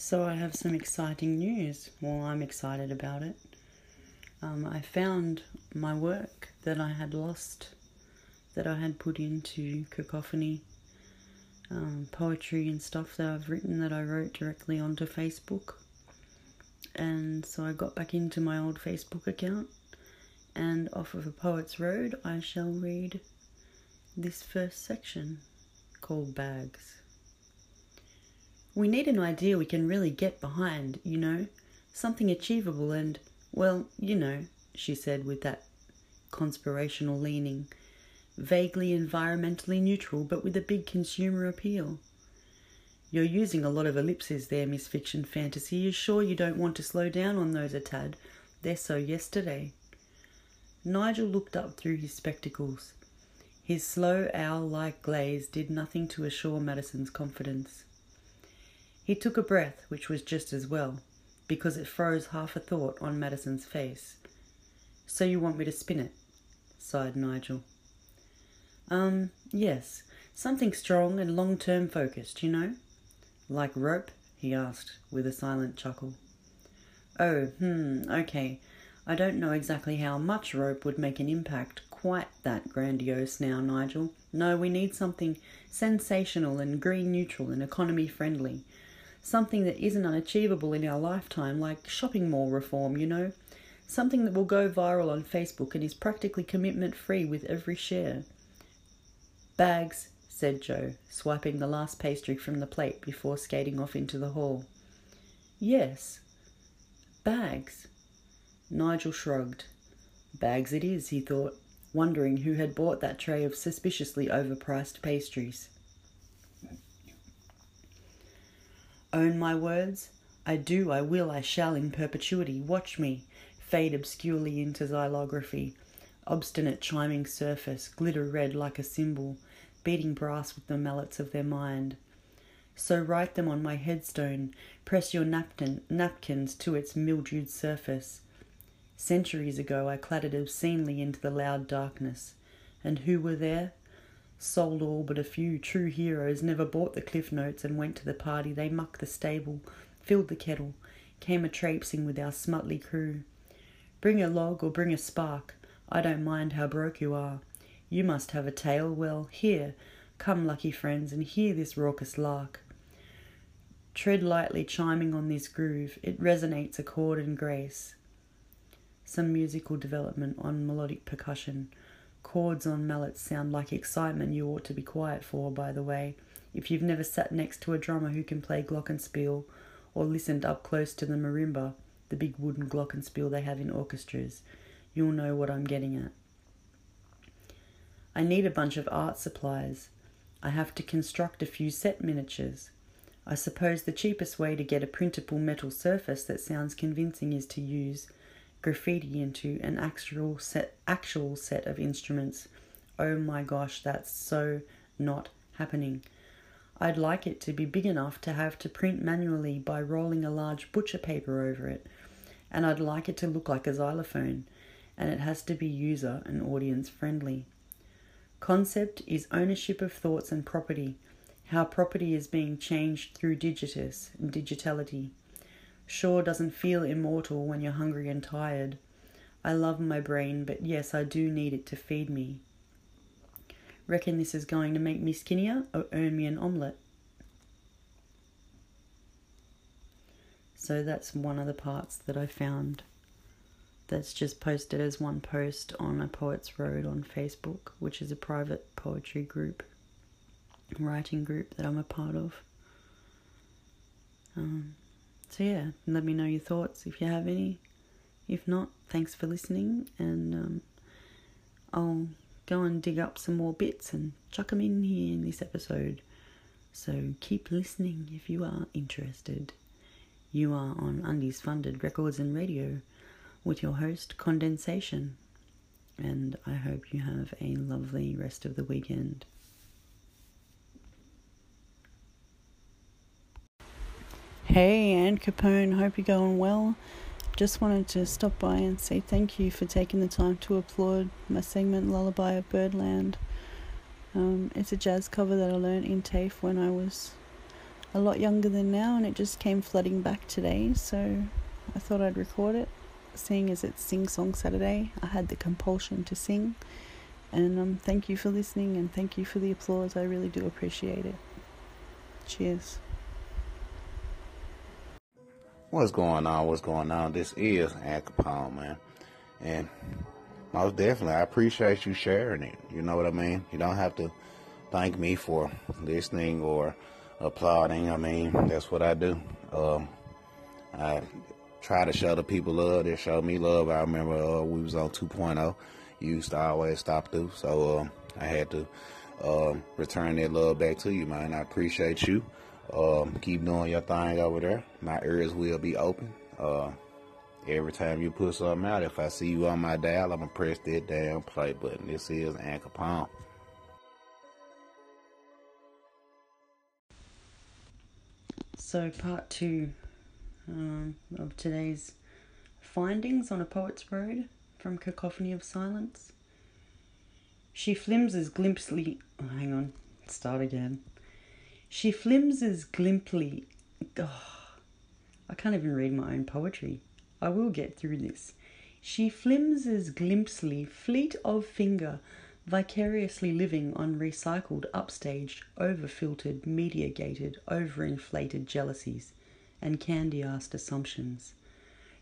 So, I have some exciting news. Well, I'm excited about it. Um, I found my work that I had lost, that I had put into Cacophony, um, poetry and stuff that I've written that I wrote directly onto Facebook. And so I got back into my old Facebook account, and off of a Poet's Road, I shall read this first section called Bags. We need an idea we can really get behind, you know, something achievable and, well, you know, she said with that conspirational leaning, vaguely environmentally neutral but with a big consumer appeal. You're using a lot of ellipses there, Miss Fiction Fantasy. You're sure you don't want to slow down on those a tad? They're so yesterday. Nigel looked up through his spectacles. His slow owl like glaze did nothing to assure Madison's confidence. He took a breath, which was just as well, because it froze half a thought on Madison's face. So you want me to spin it? sighed Nigel. Um, yes, something strong and long term focused, you know? Like rope? he asked, with a silent chuckle. Oh, hmm, okay. I don't know exactly how much rope would make an impact quite that grandiose now, Nigel. No, we need something sensational and green neutral and economy friendly something that isn't unachievable in our lifetime, like shopping mall reform, you know? Something that will go viral on Facebook and is practically commitment free with every share. Bags, said Joe, swiping the last pastry from the plate before skating off into the hall. Yes, bags. Nigel shrugged. Bags it is, he thought, wondering who had bought that tray of suspiciously overpriced pastries. Own my words? I do, I will, I shall in perpetuity. Watch me fade obscurely into xylography, obstinate chiming surface, glitter red like a cymbal, beating brass with the mallets of their mind. So write them on my headstone, press your napkin, napkins to its mildewed surface. Centuries ago I clattered obscenely into the loud darkness, and who were there? Sold all but a few true heroes, never bought the cliff notes and went to the party. They mucked the stable, filled the kettle, came a traipsing with our smutly crew. Bring a log or bring a spark, I don't mind how broke you are. You must have a tale, well, here, come, lucky friends, and hear this raucous lark. Tread lightly, chiming on this groove, it resonates a chord and grace. Some musical development on melodic percussion Chords on mallets sound like excitement you ought to be quiet for, by the way, if you've never sat next to a drummer who can play glockenspiel or listened up close to the marimba, the big wooden glockenspiel they have in orchestras. You'll know what I'm getting at. I need a bunch of art supplies. I have to construct a few set miniatures. I suppose the cheapest way to get a printable metal surface that sounds convincing is to use graffiti into an actual set actual set of instruments. Oh my gosh, that's so not happening. I'd like it to be big enough to have to print manually by rolling a large butcher paper over it, and I'd like it to look like a xylophone, and it has to be user and audience friendly. Concept is ownership of thoughts and property, how property is being changed through digitus and digitality sure doesn't feel immortal when you're hungry and tired. I love my brain, but yes, I do need it to feed me. Reckon this is going to make me skinnier or earn me an omelette? So that's one of the parts that I found that's just posted as one post on a Poets Road on Facebook, which is a private poetry group, writing group that I'm a part of. Um, so yeah, let me know your thoughts if you have any. If not, thanks for listening, and um, I'll go and dig up some more bits and chuck them in here in this episode. So keep listening if you are interested. You are on Undies Funded Records and Radio with your host, Condensation. And I hope you have a lovely rest of the weekend. Hey, Al Capone, hope you're going well. Just wanted to stop by and say thank you for taking the time to applaud my segment Lullaby of Birdland. Um, it's a jazz cover that I learned in TAFE when I was a lot younger than now, and it just came flooding back today. So I thought I'd record it. Seeing as it's Sing Song Saturday, I had the compulsion to sing. And um, thank you for listening and thank you for the applause. I really do appreciate it. Cheers. What's going on? What's going on? This is Capone, man. And most definitely, I appreciate you sharing it. You know what I mean? You don't have to thank me for listening or applauding. I mean, that's what I do. Um, I try to show the people love. They show me love. I remember uh, we was on 2.0. You used to always stop through. So uh, I had to uh, return that love back to you, man. I appreciate you. Um, keep doing your thing over there. My ears will be open. Uh, every time you put something out, if I see you on my dial, I'm going to press that damn play button. This is Al Capone. So, part two um, of today's findings on a poet's road from Cacophony of Silence. She flimses glimpsely. Oh, hang on, start again. She flimses glimpsely. Oh, I can't even read my own poetry. I will get through this. She flimses glimpsely, fleet of finger, vicariously living on recycled, upstaged, overfiltered, media gated, overinflated jealousies and candy assed assumptions.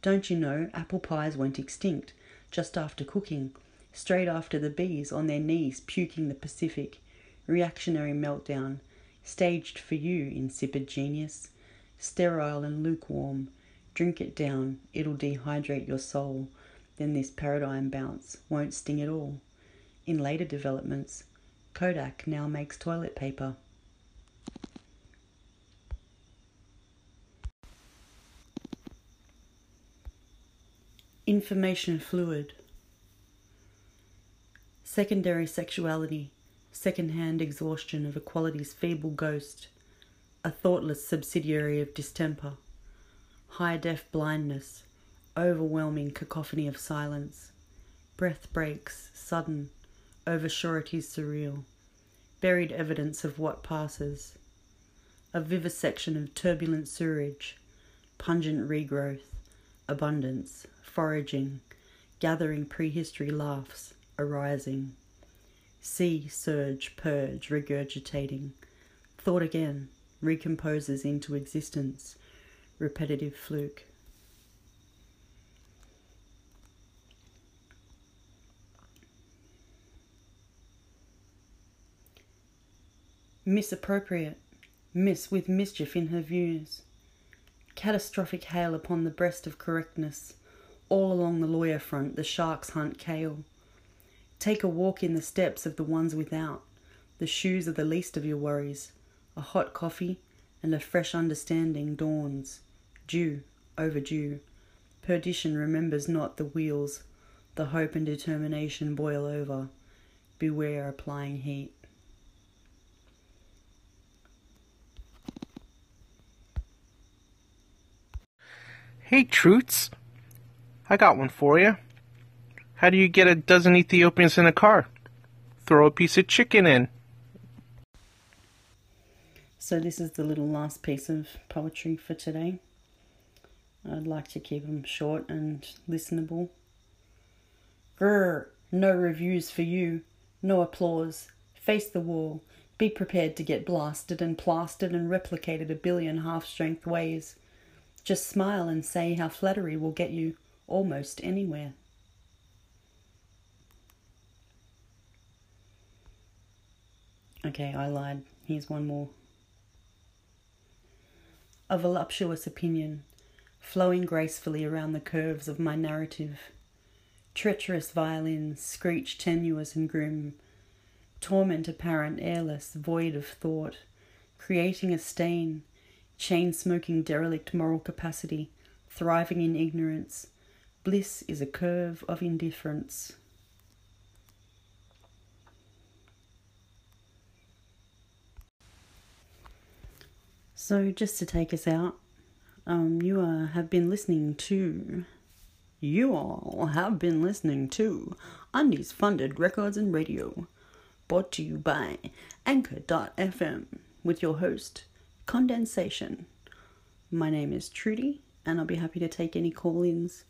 Don't you know apple pies went extinct just after cooking, straight after the bees on their knees puking the Pacific, reactionary meltdown, staged for you, insipid genius, sterile and lukewarm. Drink it down, it'll dehydrate your soul. Then this paradigm bounce won't sting at all. In later developments, Kodak now makes toilet paper. Information fluid. Secondary sexuality, second-hand exhaustion of equality's feeble ghost, a thoughtless subsidiary of distemper, high deaf blindness, overwhelming cacophony of silence, breath breaks, sudden, over sureties surreal, buried evidence of what passes, a vivisection of turbulent sewerage, pungent regrowth, abundance, foraging, gathering prehistory laughs, arising. See, surge, purge, regurgitating. Thought again, recomposes into existence, repetitive fluke. Misappropriate, miss with mischief in her views. Catastrophic hail upon the breast of correctness all along the lawyer front, the sharks hunt kale. Take a walk in the steps of the ones without, the shoes are the least of your worries. A hot coffee and a fresh understanding dawns. Due, overdue. Perdition remembers not the wheels. The hope and determination boil over. Beware applying heat. Hey, Truths. I got one for you. How do you get a dozen Ethiopians in a car? Throw a piece of chicken in. So, this is the little last piece of poetry for today. I'd like to keep them short and listenable. Grr, no reviews for you, no applause. Face the wall. Be prepared to get blasted and plastered and replicated a billion half strength ways. Just smile and say how flattery will get you almost anywhere. Okay, I lied. Here's one more. A voluptuous opinion, flowing gracefully around the curves of my narrative. Treacherous violins screech tenuous and grim, torment apparent, airless, void of thought, creating a stain, chain smoking derelict moral capacity, thriving in ignorance, Bliss is a curve of indifference. So, just to take us out, um, you uh, have been listening to. You all have been listening to Undies Funded Records and Radio, brought to you by Anchor.fm with your host, condensation. My name is Trudy, and I'll be happy to take any call ins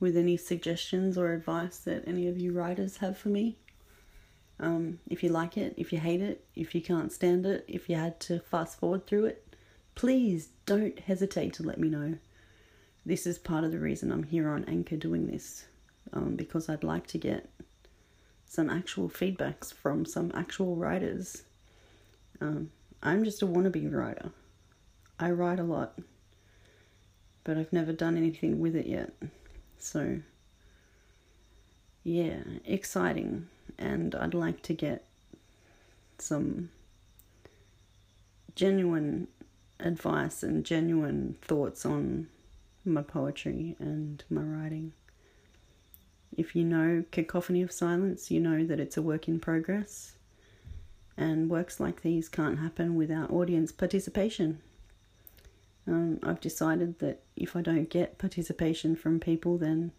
with any suggestions or advice that any of you writers have for me. Um, if you like it, if you hate it, if you can't stand it, if you had to fast forward through it, please don't hesitate to let me know. This is part of the reason I'm here on Anchor doing this, um, because I'd like to get some actual feedbacks from some actual writers. Um, I'm just a wannabe writer. I write a lot, but I've never done anything with it yet. So, yeah, exciting. And I'd like to get some genuine advice and genuine thoughts on my poetry and my writing. If you know Cacophony of Silence, you know that it's a work in progress, and works like these can't happen without audience participation. Um, I've decided that if I don't get participation from people, then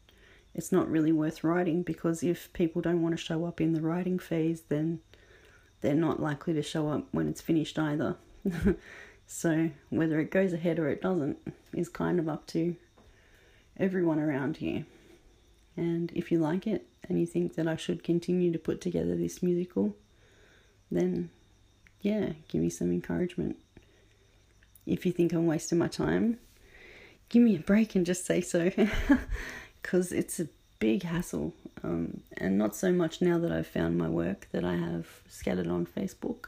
it's not really worth writing because if people don't want to show up in the writing phase, then they're not likely to show up when it's finished either. so whether it goes ahead or it doesn't is kind of up to everyone around here. And if you like it and you think that I should continue to put together this musical, then yeah, give me some encouragement. If you think I'm wasting my time, give me a break and just say so. Because it's a big hassle. Um, and not so much now that I've found my work that I have scattered on Facebook.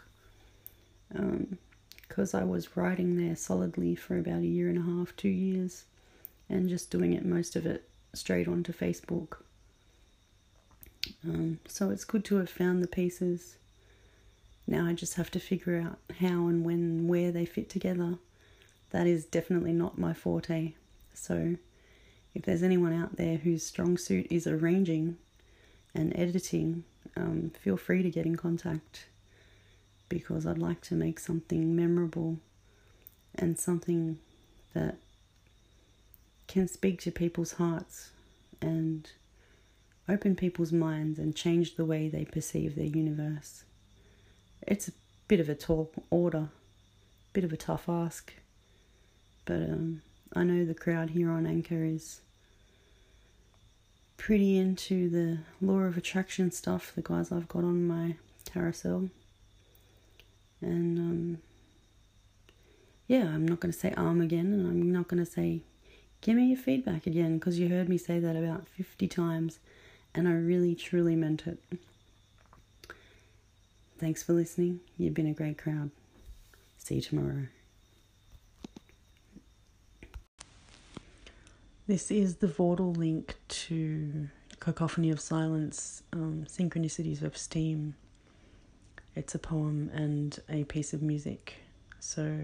Because I was writing there solidly for about a year and a half, two years, and just doing it most of it straight onto Facebook. Um, so it's good to have found the pieces. Now I just have to figure out how and when and where they fit together. That is definitely not my forte. So if there's anyone out there whose strong suit is arranging and editing, um, feel free to get in contact because I'd like to make something memorable and something that can speak to people's hearts and open people's minds and change the way they perceive their universe. It's a bit of a tall order, bit of a tough ask, but um, I know the crowd here on Anchor is pretty into the law of attraction stuff, the guys I've got on my carousel. And um, yeah, I'm not going to say arm again, and I'm not going to say give me your feedback again because you heard me say that about 50 times and I really truly meant it. Thanks for listening. You've been a great crowd. See you tomorrow. This is the Vaudel link to Cacophony of Silence, um, Synchronicities of Steam. It's a poem and a piece of music. So,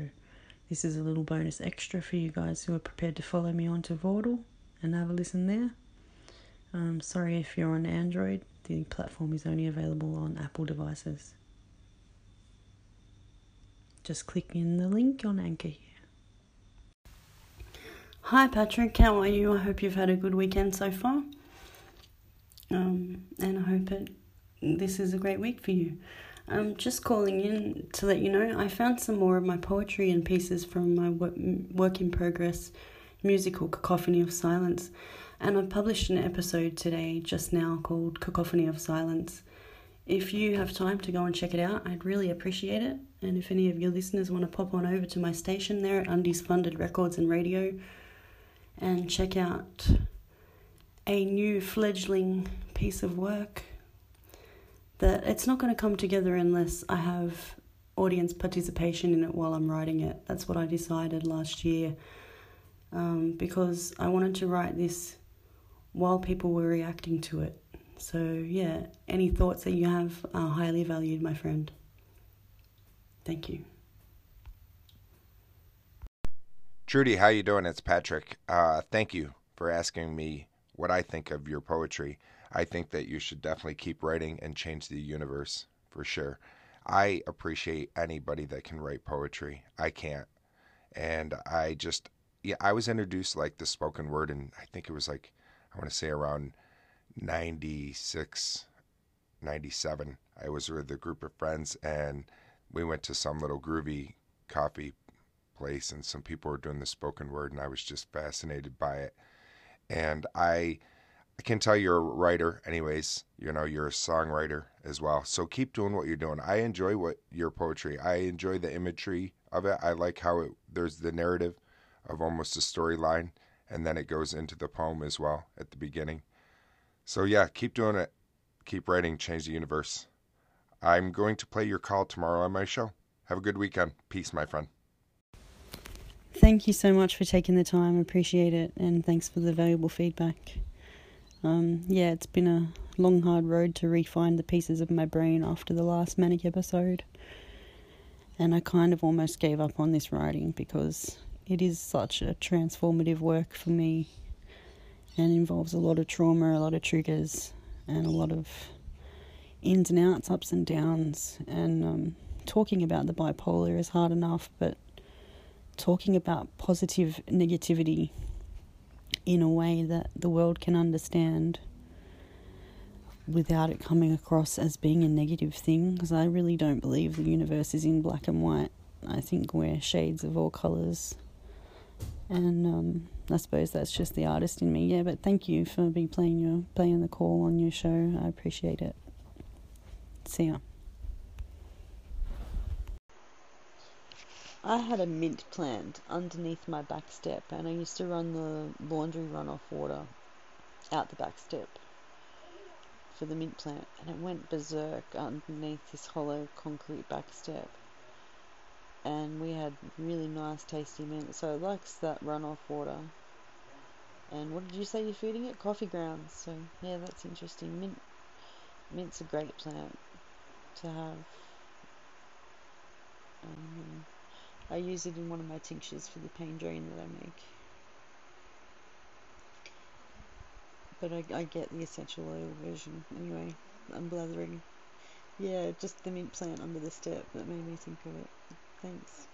this is a little bonus extra for you guys who are prepared to follow me onto Vaudel and have a listen there. Um, sorry if you're on Android, the platform is only available on Apple devices. Just click in the link on Anchor here. Hi Patrick, how are you? I hope you've had a good weekend so far. Um, and I hope it, this is a great week for you. I'm just calling in to let you know I found some more of my poetry and pieces from my work in progress musical Cacophony of Silence, and I've published an episode today just now called Cacophony of Silence. If you have time to go and check it out, I'd really appreciate it. And if any of your listeners want to pop on over to my station there at Undies Funded Records and Radio and check out a new fledgling piece of work that it's not going to come together unless I have audience participation in it while I'm writing it. That's what I decided last year um, because I wanted to write this while people were reacting to it. So, yeah, any thoughts that you have are highly valued, my friend. Thank you. Trudy, how you doing? It's Patrick. Uh, thank you for asking me what I think of your poetry. I think that you should definitely keep writing and change the universe for sure. I appreciate anybody that can write poetry. I can't. And I just yeah, I was introduced like the spoken word and I think it was like I want to say around 96 97. I was with a group of friends and we went to some little groovy coffee place, and some people were doing the spoken word, and I was just fascinated by it. And I, I can tell you're a writer, anyways. You know, you're a songwriter as well. So keep doing what you're doing. I enjoy what your poetry. I enjoy the imagery of it. I like how it, there's the narrative of almost a storyline, and then it goes into the poem as well at the beginning. So yeah, keep doing it. Keep writing. Change the universe. I'm going to play your call tomorrow on my show. Have a good weekend. Peace, my friend. Thank you so much for taking the time. Appreciate it, and thanks for the valuable feedback. Um, yeah, it's been a long, hard road to refine the pieces of my brain after the last manic episode. And I kind of almost gave up on this writing because it is such a transformative work for me and involves a lot of trauma, a lot of triggers, and a lot of ins and outs, ups and downs. And um, talking about the bipolar is hard enough, but talking about positive negativity in a way that the world can understand without it coming across as being a negative thing because I really don't believe the universe is in black and white. I think we're shades of all colours. And um, I suppose that's just the artist in me. Yeah, but thank you for be playing your playing the call on your show. I appreciate it. See ya. I had a mint plant underneath my back step, and I used to run the laundry runoff water out the back step for the mint plant, and it went berserk underneath this hollow concrete back step. And we had really nice, tasty mint, so it likes that runoff water. And what did you say you're feeding it? Coffee grounds. So yeah, that's interesting. Mint, mint's a great plant to have. Um, I use it in one of my tinctures for the pain drain that I make. But I, I get the essential oil version. Anyway, I'm blathering. Yeah, just the mint plant under the step that made me think of it. Thanks.